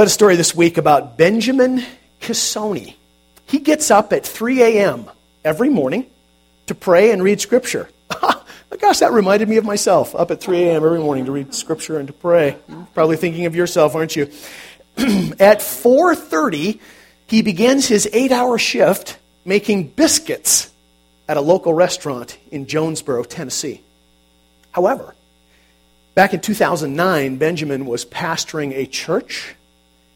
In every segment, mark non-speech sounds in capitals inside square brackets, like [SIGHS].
Read a story this week about Benjamin Cassoni. He gets up at 3 a.m. every morning to pray and read Scripture. [LAUGHS] Gosh, that reminded me of myself. Up at 3 a.m. every morning to read Scripture and to pray. Probably thinking of yourself, aren't you? [CLEARS THROAT] at 4:30, he begins his eight-hour shift making biscuits at a local restaurant in Jonesboro, Tennessee. However, back in 2009, Benjamin was pastoring a church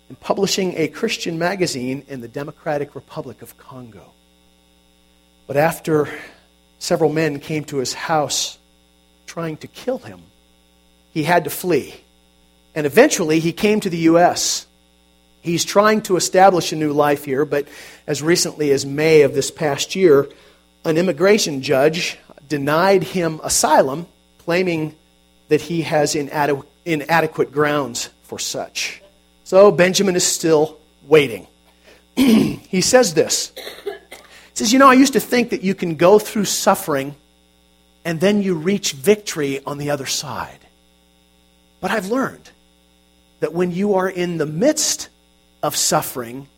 and publishing a Christian magazine in the Democratic Republic of Congo. But after several men came to his house trying to kill him, he had to flee. And eventually he came to the U.S. He's trying to establish a new life here, but as recently as May of this past year, an immigration judge denied him asylum, claiming that he has inadequate grounds for such. So Benjamin is still waiting. [CLEARS THROAT] he says this. He says, You know, I used to think that you can go through suffering and then you reach victory on the other side. But I've learned that when you are in the midst of suffering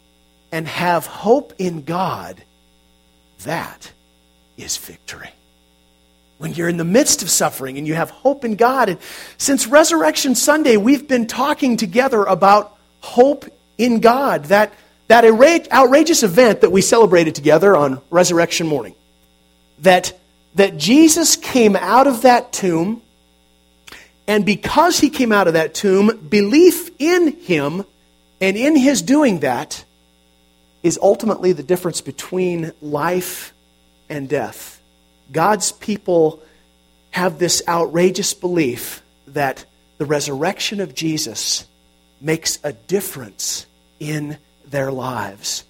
and have hope in God, that is victory. When you're in the midst of suffering and you have hope in God. And since Resurrection Sunday, we've been talking together about hope in God, that, that outrageous event that we celebrated together on resurrection morning. That, that Jesus came out of that tomb, and because he came out of that tomb, belief in him and in his doing that is ultimately the difference between life and death. God's people have this outrageous belief that the resurrection of Jesus makes a difference in their lives.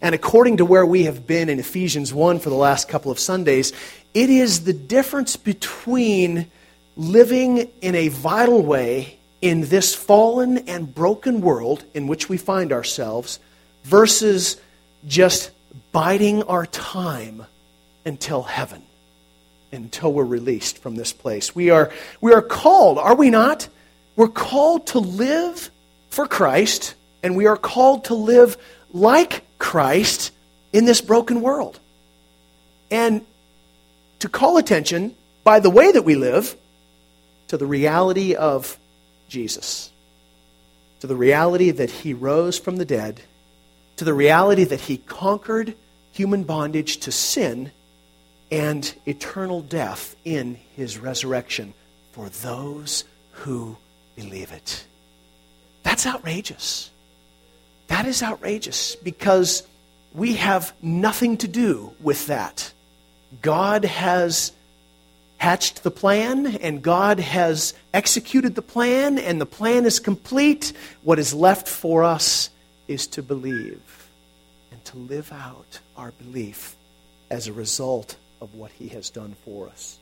And according to where we have been in Ephesians 1 for the last couple of Sundays, it is the difference between living in a vital way in this fallen and broken world in which we find ourselves versus just biding our time until heaven, until we're released from this place. We are, we are called, are we not? We're called to live for Christ, and we are called to live like Christ in this broken world. And to call attention by the way that we live to the reality of Jesus, to the reality that he rose from the dead, to the reality that he conquered human bondage to sin and eternal death in his resurrection for those who believe it. That's outrageous. That is outrageous because we have nothing to do with that. God has hatched the plan, and God has executed the plan, and the plan is complete. What is left for us is to believe and to live out our belief as a result of what He has done for us.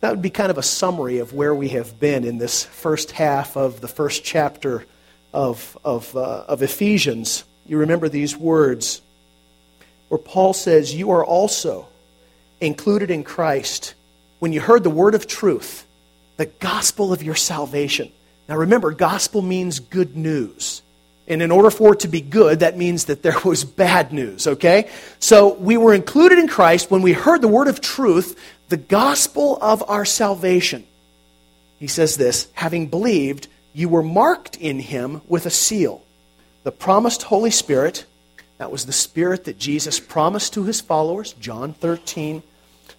That would be kind of a summary of where we have been in this first half of the first chapter of, of, uh, of Ephesians. You remember these words where Paul says, You are also included in Christ when you heard the word of truth, the gospel of your salvation. Now remember, gospel means good news. And in order for it to be good, that means that there was bad news, okay? So we were included in Christ when we heard the word of truth, the gospel of our salvation. He says this having believed, you were marked in him with a seal, the promised Holy Spirit. That was the Spirit that Jesus promised to his followers, John 13,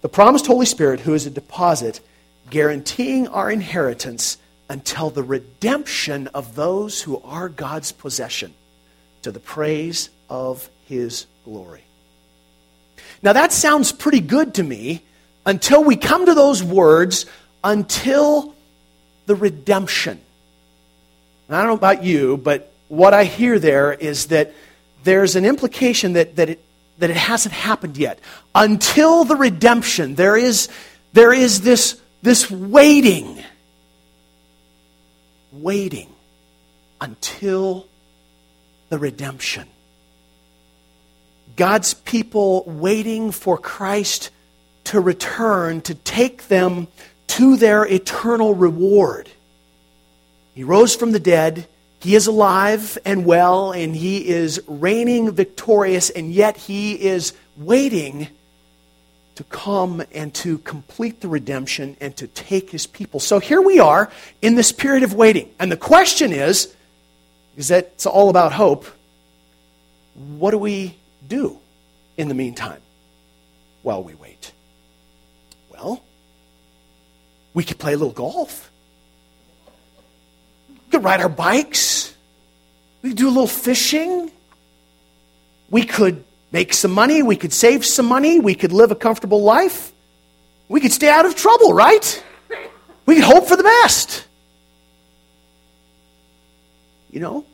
the promised Holy Spirit, who is a deposit guaranteeing our inheritance until the redemption of those who are God's possession to the praise of his glory. Now, that sounds pretty good to me until we come to those words, until the redemption. And I don't know about you, but what I hear there is that there's an implication that, that it that it hasn't happened yet. Until the redemption, there is, there is this, this waiting. Waiting until the redemption. God's people waiting for Christ to return to take them to their eternal reward. He rose from the dead. He is alive and well, and he is reigning victorious, and yet he is waiting to come and to complete the redemption and to take his people. So here we are in this period of waiting. And the question is, is that it's all about hope. What do we do in the meantime while we wait? Well, we could play a little golf. We could ride our bikes. We could do a little fishing. We could make some money. We could save some money. We could live a comfortable life. We could stay out of trouble, right? We could hope for the best. You know,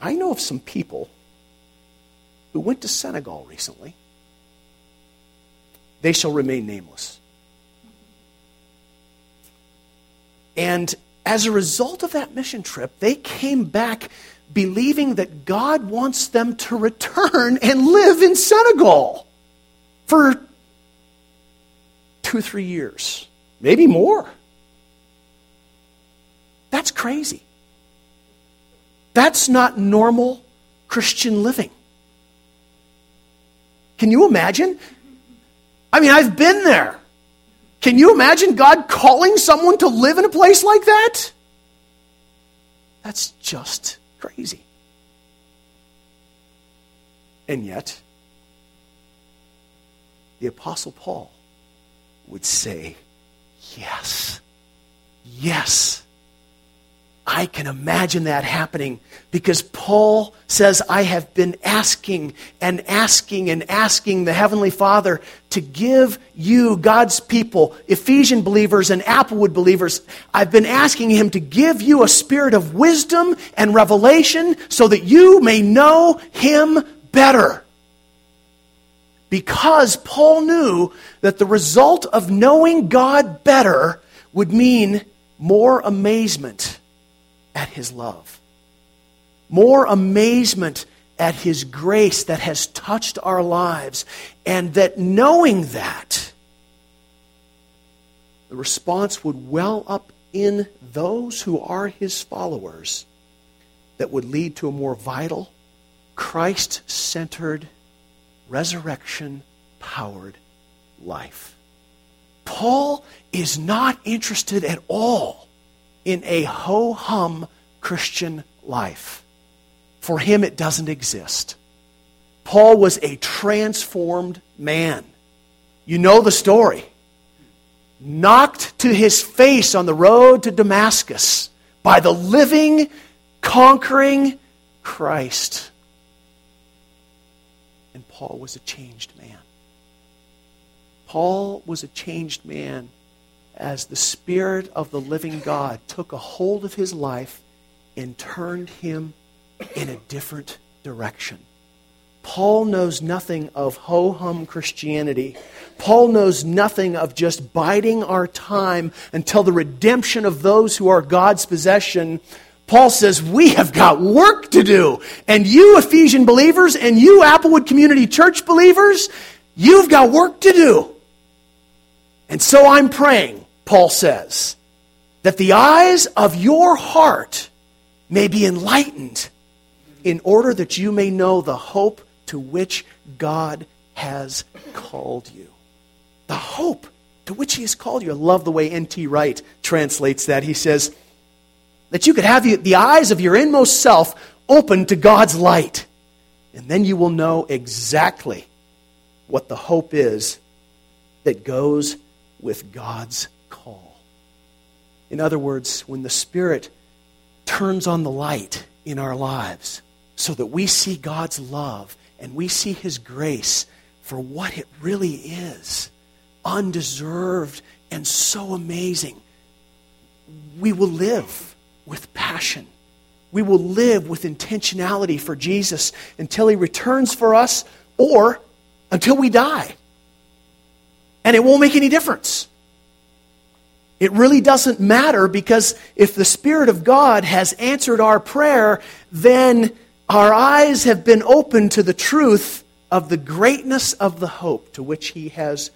I know of some people who went to Senegal recently. They shall remain nameless. And as a result of that mission trip, they came back believing that God wants them to return and live in Senegal for two, three years, maybe more. That's crazy. That's not normal Christian living. Can you imagine? I mean, I've been there. Can you imagine God calling someone to live in a place like that? That's just crazy. And yet, the Apostle Paul would say, Yes, yes. I can imagine that happening because Paul says, I have been asking and asking and asking the Heavenly Father to give you, God's people, Ephesian believers and Applewood believers, I've been asking Him to give you a spirit of wisdom and revelation so that you may know Him better. Because Paul knew that the result of knowing God better would mean more amazement at his love, more amazement at his grace that has touched our lives, and that knowing that, the response would well up in those who are his followers that would lead to a more vital, Christ centered, resurrection powered life. Paul is not interested at all in a ho hum Christian life. For him, it doesn't exist. Paul was a transformed man. You know the story. Knocked to his face on the road to Damascus by the living, conquering Christ. And Paul was a changed man. Paul was a changed man as the Spirit of the living God took a hold of his life and turned him in a different direction. Paul knows nothing of ho hum Christianity. Paul knows nothing of just biding our time until the redemption of those who are God's possession. Paul says, We have got work to do. And you, Ephesian believers, and you, Applewood Community Church believers, you've got work to do. And so I'm praying Paul says, that the eyes of your heart may be enlightened in order that you may know the hope to which God has called you. The hope to which he has called you. I love the way N.T. Wright translates that. He says that you could have the eyes of your inmost self open to God's light, and then you will know exactly what the hope is that goes with God's. In other words, when the Spirit turns on the light in our lives so that we see God's love and we see His grace for what it really is undeserved and so amazing, we will live with passion. We will live with intentionality for Jesus until He returns for us or until we die. And it won't make any difference. It really doesn't matter because if the Spirit of God has answered our prayer, then our eyes have been opened to the truth of the greatness of the hope to which He has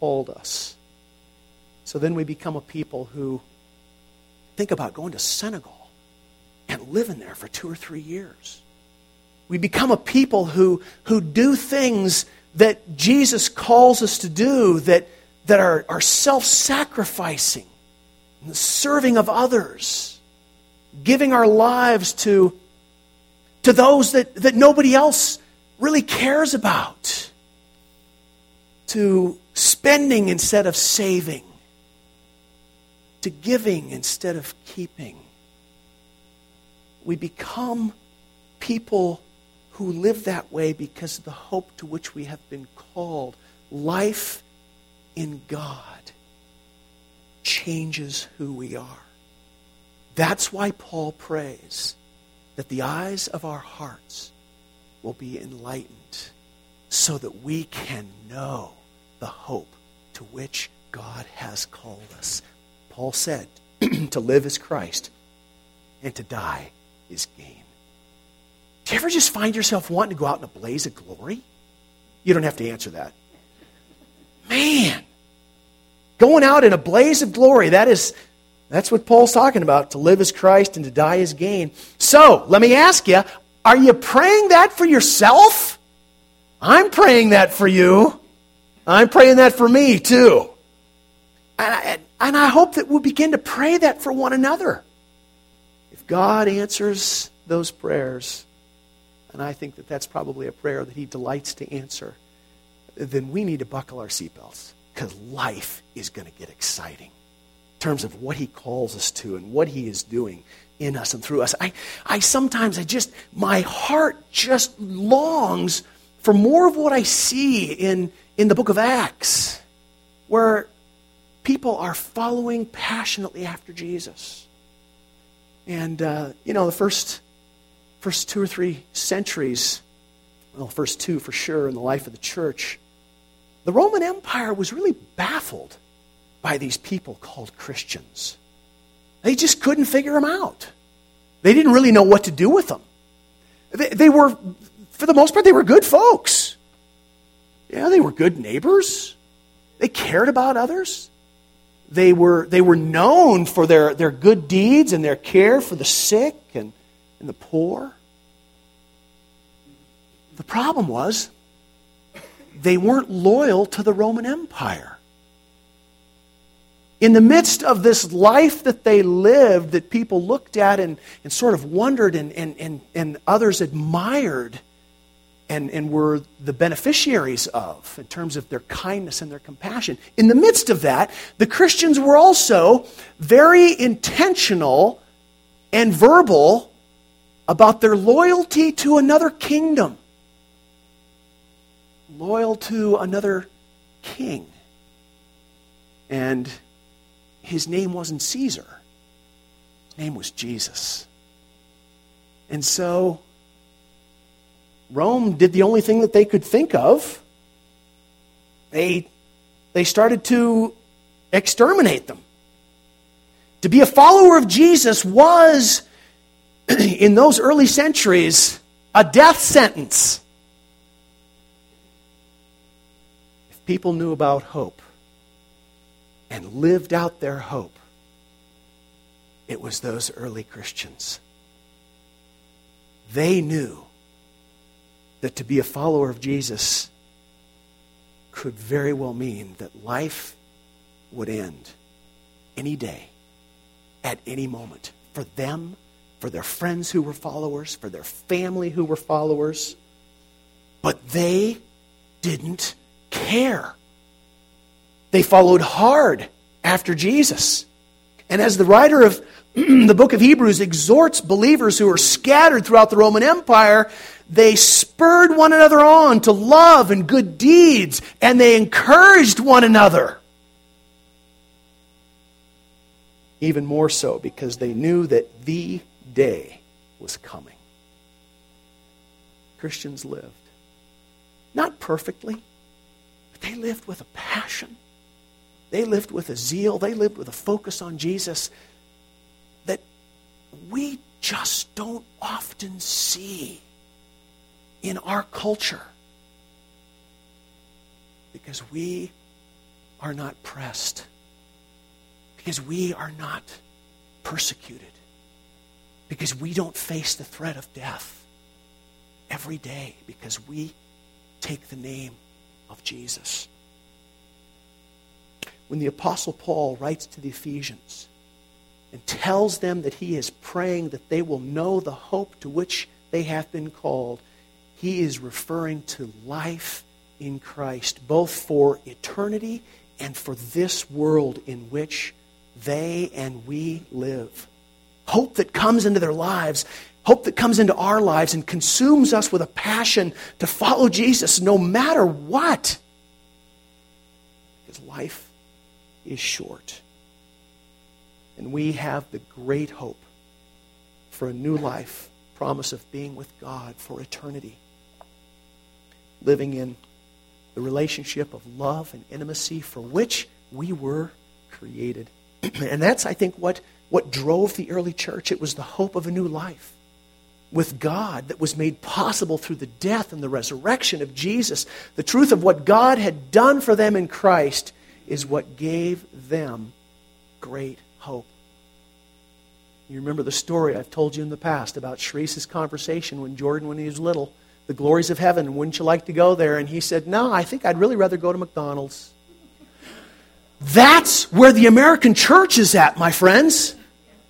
called us. So then we become a people who think about going to Senegal and living there for two or three years. We become a people who, who do things that Jesus calls us to do that, that are, are self sacrificing, serving of others, giving our lives to, to those that, that nobody else really cares about, to spending instead of saving, to giving instead of keeping. We become people who live that way because of the hope to which we have been called. Life in God changes who we are. That's why Paul prays that the eyes of our hearts will be enlightened so that we can know the hope to which God has called us. Paul said, [CLEARS THROAT] to live is Christ, and to die is gain. Do you ever just find yourself wanting to go out in a blaze of glory? You don't have to answer that. Man, going out in a blaze of glory, that is that's what Paul's talking about. To live as Christ and to die as gain. So, let me ask you, are you praying that for yourself? I'm praying that for you. I'm praying that for me too. And I, and I hope that we'll begin to pray that for one another. If God answers those prayers, and I think that that's probably a prayer that He delights to answer, then we need to buckle our seatbelts because life is going to get exciting in terms of what He calls us to and what He is doing in us and through us. I, I sometimes, I just, my heart just longs for more of what I see in, in the book of Acts, where people are following passionately after Jesus. And, uh, you know, the first first two or three centuries, well, first two for sure in the life of the church, the Roman Empire was really baffled by these people called Christians. They just couldn't figure them out. They didn't really know what to do with them. They, they were, for the most part, they were good folks. Yeah, they were good neighbors. They cared about others. They were, they were known for their, their good deeds and their care for the sick and, and the poor. The problem was they weren't loyal to the Roman Empire. In the midst of this life that they lived, that people looked at and, and sort of wondered and, and, and, and others admired and, and were the beneficiaries of in terms of their kindness and their compassion, in the midst of that, the Christians were also very intentional and verbal about their loyalty to another kingdom loyal to another king. And his name wasn't Caesar, his name was Jesus. And so Rome did the only thing that they could think of. They, they started to exterminate them. To be a follower of Jesus was, [CLEARS THROAT] in those early centuries, a death sentence. People knew about hope and lived out their hope, it was those early Christians. They knew that to be a follower of Jesus could very well mean that life would end any day, at any moment, for them, for their friends who were followers, for their family who were followers. But they didn't care. They followed hard after Jesus. And as the writer of [CLEARS THROAT] the book of Hebrews exhorts believers who are scattered throughout the Roman Empire, they spurred one another on to love and good deeds, and they encouraged one another. Even more so because they knew that the day was coming. Christians lived. Not perfectly, but they lived with a passion. They lived with a zeal. They lived with a focus on Jesus that we just don't often see in our culture because we are not pressed, because we are not persecuted because we don't face the threat of death every day because we take the name of Jesus. When the Apostle Paul writes to the Ephesians and tells them that he is praying that they will know the hope to which they have been called, he is referring to life in Christ, both for eternity and for this world in which they and we live. Hope that comes into their lives, hope that comes into our lives and consumes us with a passion to follow Jesus no matter what. Because life is short. And we have the great hope for a new life, promise of being with God for eternity, living in the relationship of love and intimacy for which we were created. [CLEARS THROAT] and that's, I think, what, what drove the early church. It was the hope of a new life with God that was made possible through the death and the resurrection of Jesus. The truth of what God had done for them in Christ is what gave them great hope. You remember the story I've told you in the past about Sharice's conversation when Jordan, when he was little, the glories of heaven. Wouldn't you like to go there? And he said, No, I think I'd really rather go to McDonald's. That's where the American church is at, my friends.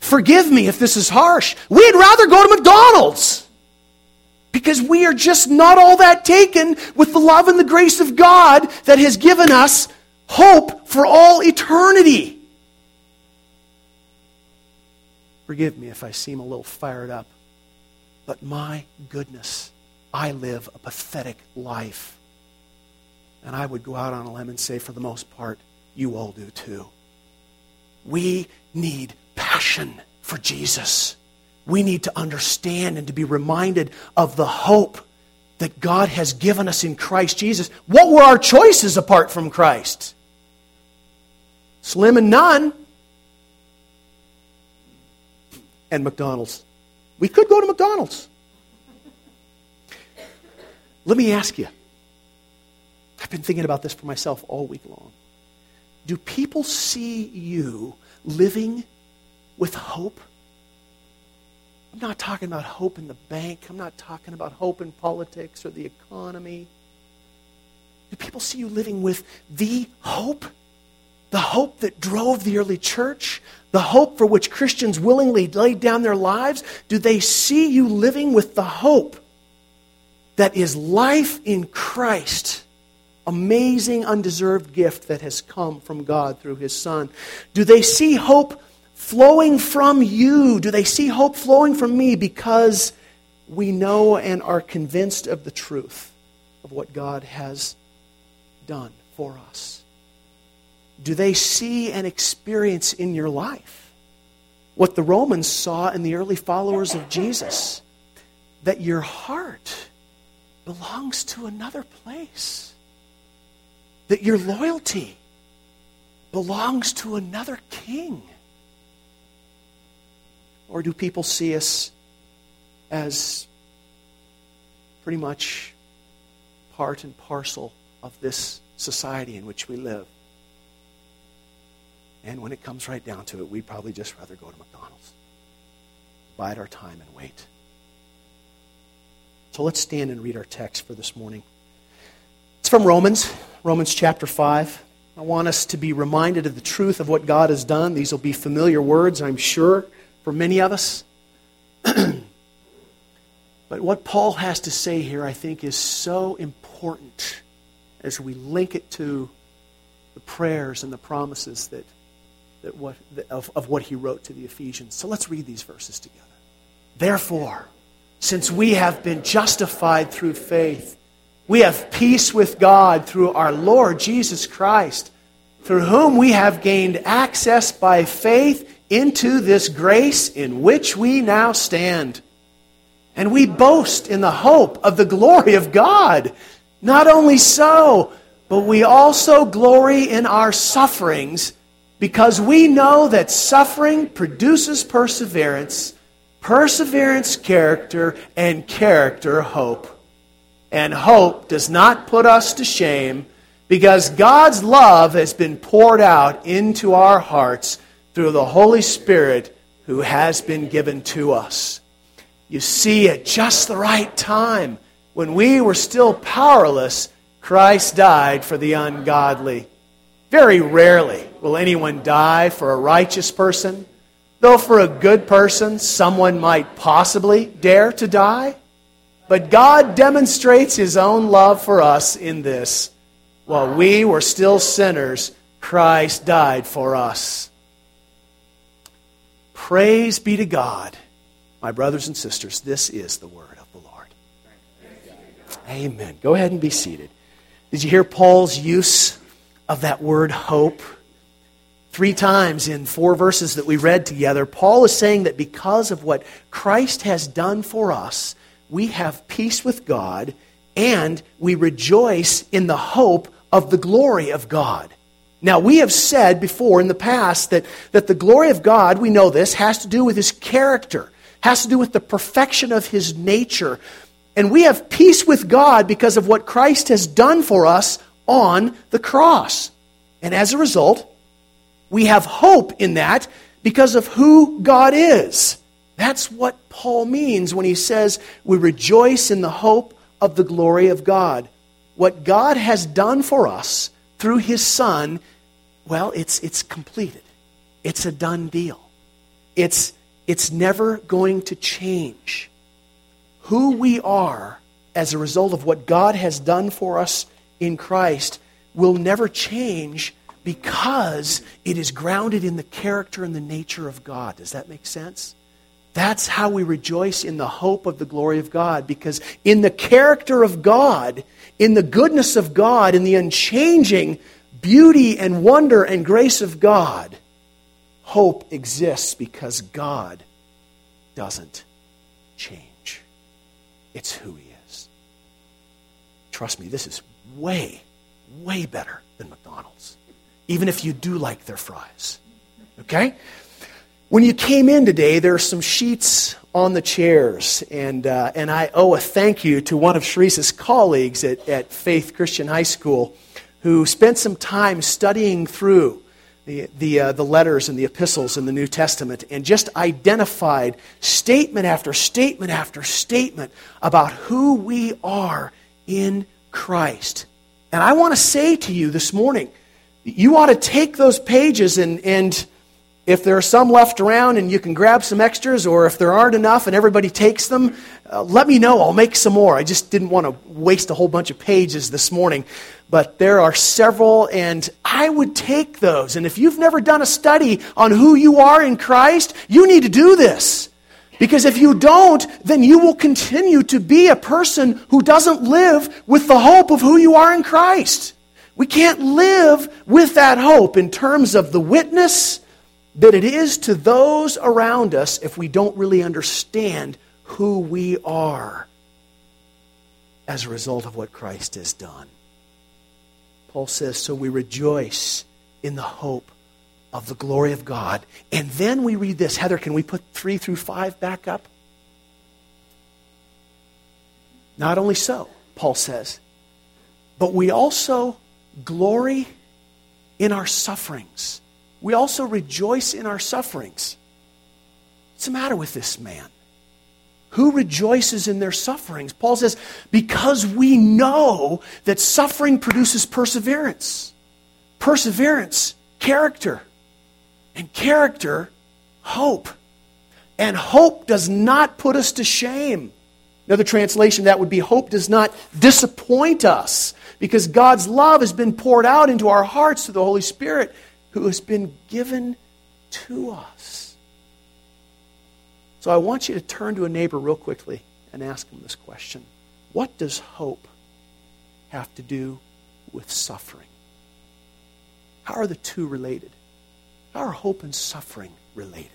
Forgive me if this is harsh. We'd rather go to McDonald's because we are just not all that taken with the love and the grace of God that has given us hope for all eternity. Forgive me if I seem a little fired up, but my goodness I live a pathetic life. And I would go out on a limb and say, for the most part, you all do too. We need passion for Jesus. We need to understand and to be reminded of the hope that God has given us in Christ Jesus. What were our choices apart from Christ? Slim and none. And McDonald's. We could go to McDonald's. Let me ask you. I've been thinking about this for myself all week long. Do people see you living with hope? I'm not talking about hope in the bank. I'm not talking about hope in politics or the economy. Do people see you living with the hope? The hope that drove the early church? The hope for which Christians willingly laid down their lives? Do they see you living with the hope that is life in Christ. Amazing, undeserved gift that has come from God through His Son. Do they see hope flowing from you? Do they see hope flowing from me because we know and are convinced of the truth of what God has done for us? Do they see and experience in your life what the Romans saw in the early followers of Jesus? That your heart belongs to another place. That your loyalty belongs to another king. Or do people see us as pretty much part and parcel of this society in which we live? And when it comes right down to it, we'd probably just rather go to McDonald's, bide our time, and wait. So let's stand and read our text for this morning. It's from Romans, Romans chapter 5. I want us to be reminded of the truth of what God has done. These will be familiar words, I'm sure, for many of us. [CLEARS THROAT] but what Paul has to say here, I think, is so important as we link it to the prayers and the promises that, that what, of, of what he wrote to the Ephesians. So let's read these verses together. Therefore, since we have been justified through faith. We have peace with God through our Lord Jesus Christ, through whom we have gained access by faith into this grace in which we now stand. And we boast in the hope of the glory of God. Not only so, but we also glory in our sufferings because we know that suffering produces perseverance Perseverance, character, and character, hope. And hope does not put us to shame because God's love has been poured out into our hearts through the Holy Spirit who has been given to us. You see, at just the right time, when we were still powerless, Christ died for the ungodly. Very rarely will anyone die for a righteous person, though for a good person, someone might possibly dare to die. But God demonstrates His own love for us in this. While we were still sinners, Christ died for us. Praise be to God. My brothers and sisters, this is the word of the Lord. Amen. Go ahead and be seated. Did you hear Paul's use of that word hope? Three times in four verses that we read together, Paul is saying that because of what Christ has done for us, we have peace with God and we rejoice in the hope of the glory of God. Now, we have said before in the past that, that the glory of God, we know this, has to do with his character, has to do with the perfection of his nature. And we have peace with God because of what Christ has done for us on the cross. And as a result, we have hope in that because of who God is. That's what Paul means when he says we rejoice in the hope of the glory of God. What God has done for us through his Son, well, it's, it's completed. It's a done deal. It's, it's never going to change. Who we are as a result of what God has done for us in Christ will never change because it is grounded in the character and the nature of God. Does that make sense? That's how we rejoice in the hope of the glory of God because in the character of God, in the goodness of God, in the unchanging beauty and wonder and grace of God, hope exists because God doesn't change. It's who He is. Trust me, this is way, way better than McDonald's, even if you do like their fries. Okay? When you came in today, there are some sheets on the chairs, and, uh, and I owe a thank you to one of Sharice's colleagues at, at Faith Christian High School who spent some time studying through the, the, uh, the letters and the epistles in the New Testament and just identified statement after statement after statement about who we are in Christ. And I want to say to you this morning, you ought to take those pages and, and if there are some left around and you can grab some extras, or if there aren't enough and everybody takes them, uh, let me know. I'll make some more. I just didn't want to waste a whole bunch of pages this morning. But there are several, and I would take those. And if you've never done a study on who you are in Christ, you need to do this. Because if you don't, then you will continue to be a person who doesn't live with the hope of who you are in Christ. We can't live with that hope in terms of the witness that it is to those around us if we don't really understand who we are as a result of what Christ has done. Paul says, So we rejoice in the hope of the glory of God. And then we read this. Heather, can we put three through five back up? Not only so, Paul says, but we also glory in our sufferings we also rejoice in our sufferings. What's the matter with this man? Who rejoices in their sufferings? Paul says, because we know that suffering produces perseverance. Perseverance, character. And character, hope. And hope does not put us to shame. Another translation that would be hope does not disappoint us because God's love has been poured out into our hearts through the Holy Spirit who has been given to us. So I want you to turn to a neighbor real quickly and ask him this question What does hope have to do with suffering? How are the two related? How are hope and suffering related?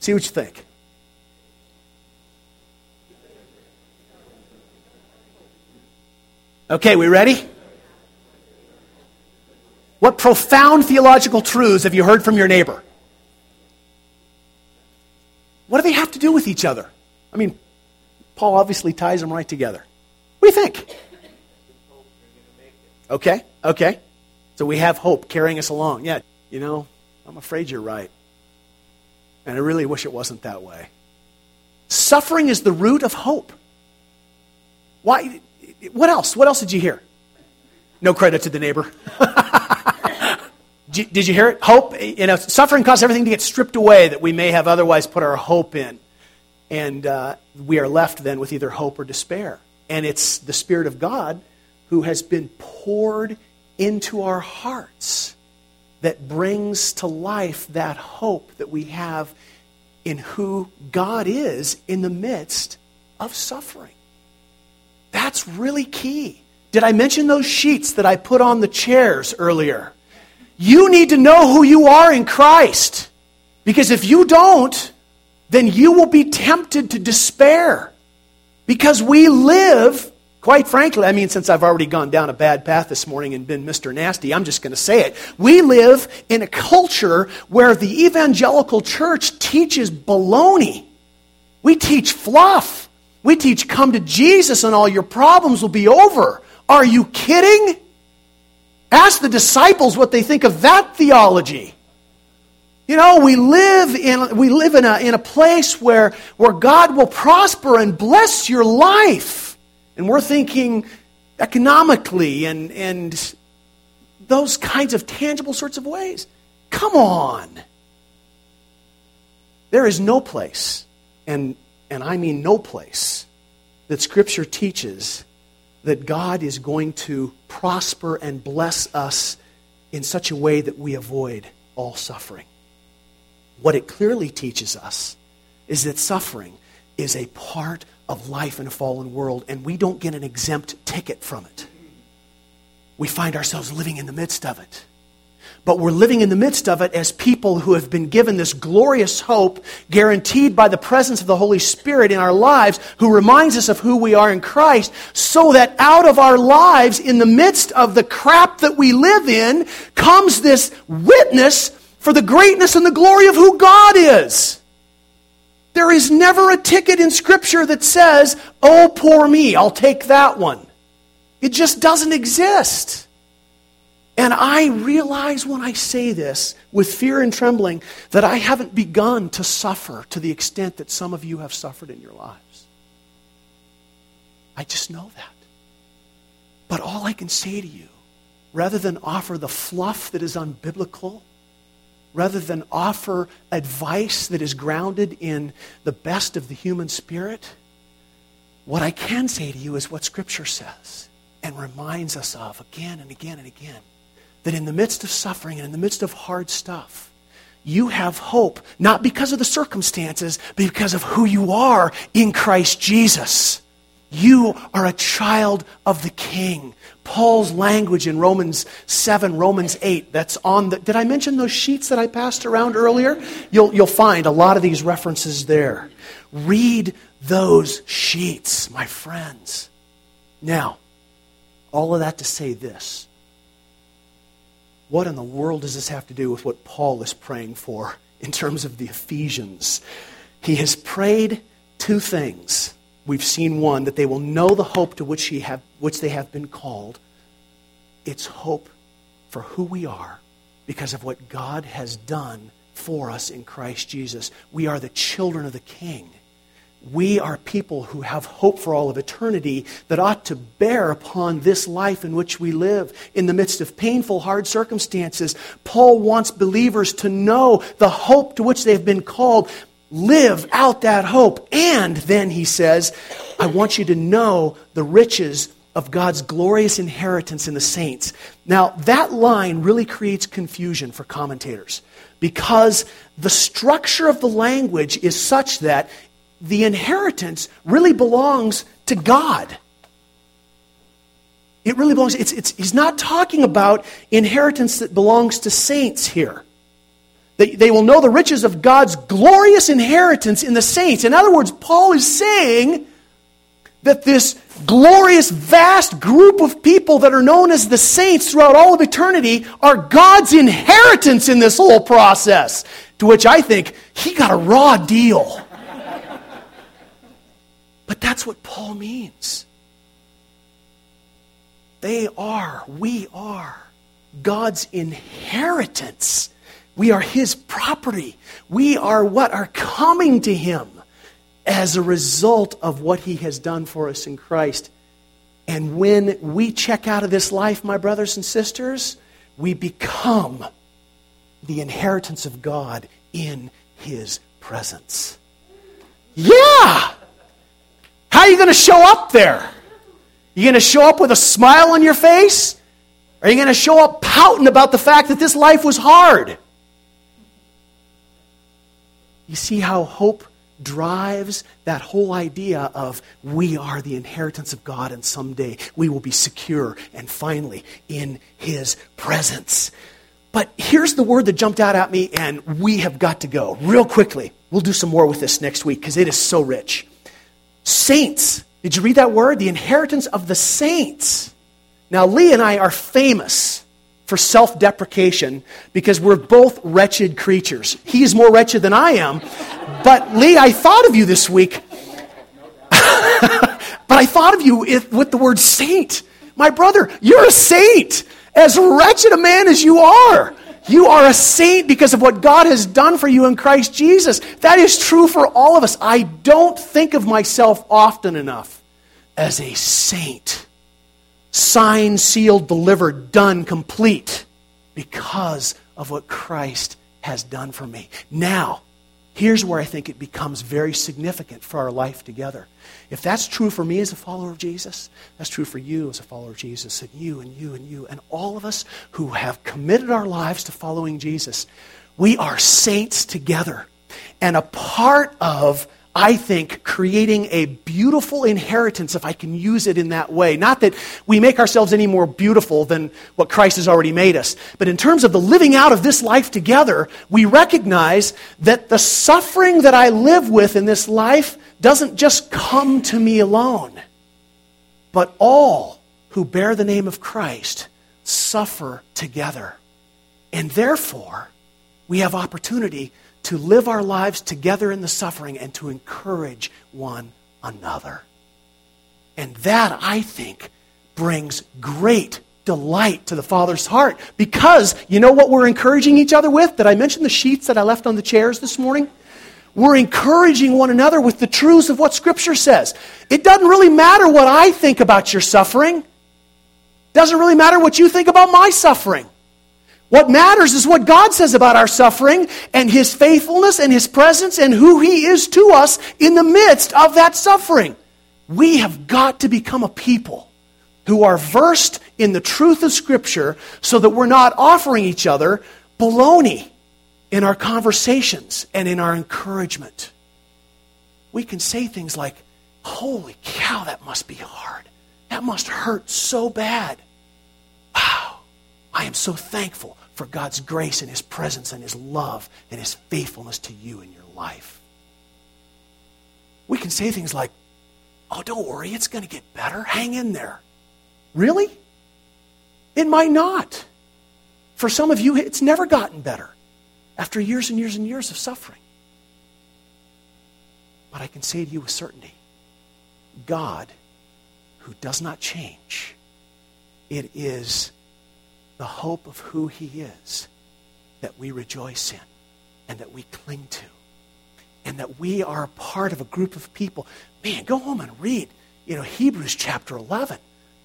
See what you think. Okay, we ready? What profound theological truths have you heard from your neighbor? What do they have to do with each other? I mean, Paul obviously ties them right together. What do you think? Okay, okay. So we have hope carrying us along. Yeah, you know, I'm afraid you're right. And I really wish it wasn't that way. Suffering is the root of hope. Why? What else? What else did you hear? No credit to the neighbor. [LAUGHS] did you hear it? Hope, you know, suffering causes everything to get stripped away that we may have otherwise put our hope in. And uh, we are left then with either hope or despair. And it's the Spirit of God who has been poured into our hearts that brings to life that hope that we have in who God is in the midst of suffering. That's really key. Did I mention those sheets that I put on the chairs earlier? You need to know who you are in Christ. Because if you don't, then you will be tempted to despair. Because we live, quite frankly, I mean, since I've already gone down a bad path this morning and been Mr. Nasty, I'm just going to say it. We live in a culture where the evangelical church teaches baloney. We teach fluff. We teach come to Jesus and all your problems will be over. Are you kidding? Ask the disciples what they think of that theology. You know, we live in, we live in, a, in a place where, where God will prosper and bless your life. And we're thinking economically and, and those kinds of tangible sorts of ways. Come on. There is no place, and, and I mean no place, that Scripture teaches that God is going to prosper and bless us in such a way that we avoid all suffering. What it clearly teaches us is that suffering is a part of life in a fallen world, and we don't get an exempt ticket from it. We find ourselves living in the midst of it. But we're living in the midst of it as people who have been given this glorious hope, guaranteed by the presence of the Holy Spirit in our lives, who reminds us of who we are in Christ, so that out of our lives, in the midst of the crap that we live in, comes this witness for the greatness and the glory of who God is. There is never a ticket in Scripture that says, Oh, poor me, I'll take that one. It just doesn't exist. And I realize when I say this with fear and trembling that I haven't begun to suffer to the extent that some of you have suffered in your lives. I just know that. But all I can say to you, rather than offer the fluff that is unbiblical, rather than offer advice that is grounded in the best of the human spirit, what I can say to you is what Scripture says and reminds us of again and again and again that in the midst of suffering and in the midst of hard stuff, you have hope, not because of the circumstances, but because of who you are in Christ Jesus. You are a child of the King. Paul's language in Romans 7, Romans 8, that's on the. Did I mention those sheets that I passed around earlier? You'll, you'll find a lot of these references there. Read those sheets, my friends. Now, all of that to say this. What in the world does this have to do with what Paul is praying for in terms of the Ephesians? He has prayed two things we've seen one that they will know the hope to which, he have, which they have been called. It's hope for who we are because of what God has done for us in Christ Jesus. We are the children of the King. We are people who have hope for all of eternity that ought to bear upon this life in which we live in the midst of painful, hard circumstances. Paul wants believers to know the hope to which they have been called live out that hope. And then he says, I want you to know the riches of God's glorious inheritance in the saints. Now, that line really creates confusion for commentators because the structure of the language is such that the inheritance really belongs to God. It really belongs, it's, it's, he's not talking about inheritance that belongs to saints here. They, they will know the riches of God's glorious inheritance in the saints. In other words, Paul is saying that this glorious, vast group of people that are known as the saints throughout all of eternity are God's inheritance in this whole process. To which I think, he got a raw deal. But that's what Paul means. They are, we are, God's inheritance We are His property. We are what are coming to Him as a result of what He has done for us in Christ. And when we check out of this life, my brothers and sisters, we become the inheritance of God in His presence. Yeah! How are you going to show up there? You going to show up with a smile on your face? Are you going to show up pouting about the fact that this life was hard? You see how hope drives that whole idea of we are the inheritance of God and someday we will be secure and finally in His presence. But here's the word that jumped out at me, and we have got to go real quickly. We'll do some more with this next week because it is so rich. Saints. Did you read that word? The inheritance of the saints. Now, Lee and I are famous for self deprecation because we're both wretched creatures. He's more wretched than I am. But, Lee, I thought of you this week. [LAUGHS] but I thought of you with the word saint. My brother, you're a saint. As wretched a man as you are, you are a saint because of what God has done for you in Christ Jesus. That is true for all of us. I don't think of myself often enough as a saint signed, sealed, delivered, done, complete, because of what Christ has done for me. Now, here's where I think it becomes very significant for our life together. If that's true for me as a follower of Jesus, that's true for you as a follower of Jesus, and you and you and you, and all of us who have committed our lives to following Jesus. We are saints together. And a part of I think, creating a beautiful inheritance, if I can use it in that way. Not that we make ourselves any more beautiful than what Christ has already made us, but in terms of the living out of this life together, we recognize that the suffering that I live with in this life doesn't just come to me alone, but all who bear the name of Christ suffer together. And therefore, we have opportunity to live our lives together in the suffering and to encourage one another. And that, I think, brings great delight to the Father's heart because you know what we're encouraging each other with? Did I mention the sheets that I left on the chairs this morning? We're encouraging one another with the truths of what Scripture says. It doesn't really matter what I think about your suffering. Doesn't really matter what you think about my suffering. What matters is what God says about our suffering and His faithfulness and His presence and who He is to us in the midst of that suffering. We have got to become a people who are versed in the truth of Scripture so that we're not offering each other baloney in our conversations and in our encouragement. We can say things like, Holy cow, that must be hard. That must hurt so bad. Wow, I am so thankful for God's grace and His presence and His love and His faithfulness to you in your life. We can say things like, Oh, don't worry, it's going to get better. Hang in there. Really? It might not. For some of you, it's never gotten better after years and years and years of suffering. But I can say to you with certainty God, who does not change, it is the hope of who He is that we rejoice in and that we cling to. And that we are a part of a group of people. Man, go home and read, you know, Hebrews chapter 11.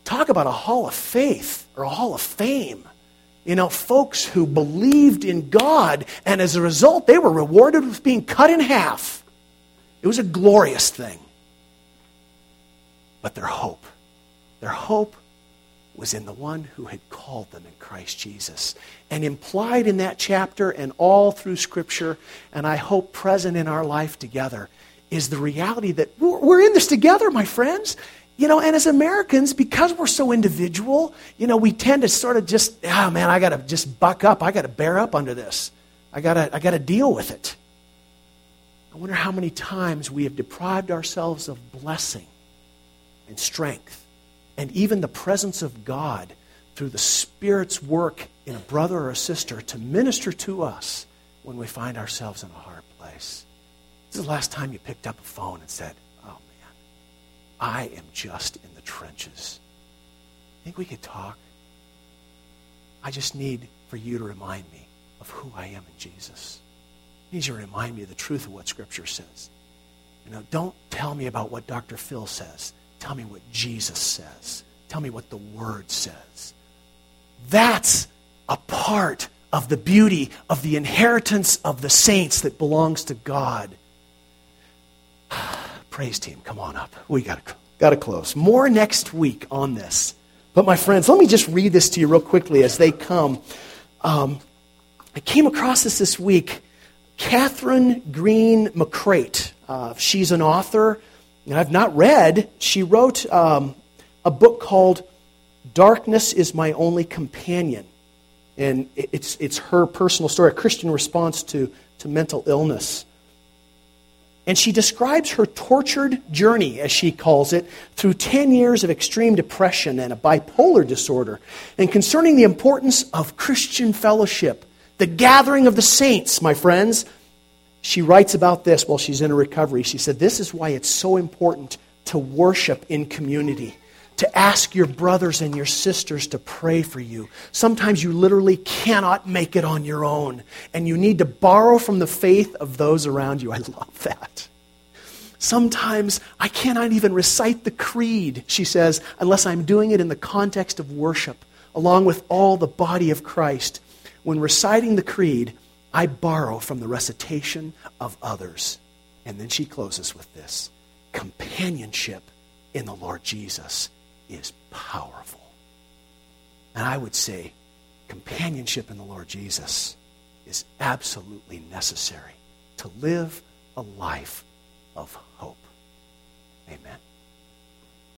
Talk about a hall of faith or a hall of fame. You know, folks who believed in God, and as a result, they were rewarded with being cut in half. It was a glorious thing. But their hope, their hope was in the one who had called them in Christ Jesus. And implied in that chapter and all through Scripture, and I hope present in our life together, is the reality that we're in this together, my friends. You know, and as Americans, because we're so individual, you know, we tend to sort of just, oh man, I got to just buck up. I got to bear up under this. I got to I got to deal with it. I wonder how many times we have deprived ourselves of blessing and strength and even the presence of God through the Spirit's work in a brother or a sister to minister to us when we find ourselves in a hard place. This is the last time you picked up a phone and said, Oh man, I am just in the trenches. Think we could talk? I just need for you to remind me of who I am in Jesus. I need you to remind me of the truth of what Scripture says. You know, don't tell me about what Dr. Phil says. Tell me what Jesus says. Tell me what the Word says. That's a part of the beauty of the inheritance of the saints that belongs to God. [SIGHS] Praise team, come on up. We got to got to close. More next week on this. But my friends, let me just read this to you real quickly as they come. Um, I came across this this week. Kathryn Greene McCreight. Uh, she's an author I've not read. She wrote um, a book called Darkness is My Only Companion. And it's, it's her personal story, a Christian response to, to mental illness. And she describes her tortured journey, as she calls it, through 10 years of extreme depression and a bipolar disorder, and concerning the importance of Christian fellowship, the gathering of the saints, my friends. She writes about this while she's in a recovery. She said, This is why it's so important to worship in community to ask your brothers and your sisters to pray for you. Sometimes you literally cannot make it on your own, and you need to borrow from the faith of those around you. I love that. Sometimes I cannot even recite the creed, she says, unless I'm doing it in the context of worship, along with all the body of Christ. When reciting the creed, I borrow from the recitation of others. And then she closes with this companionship in the Lord Jesus is powerful. And I would say companionship in the Lord Jesus is absolutely necessary to live a life of hope. Amen.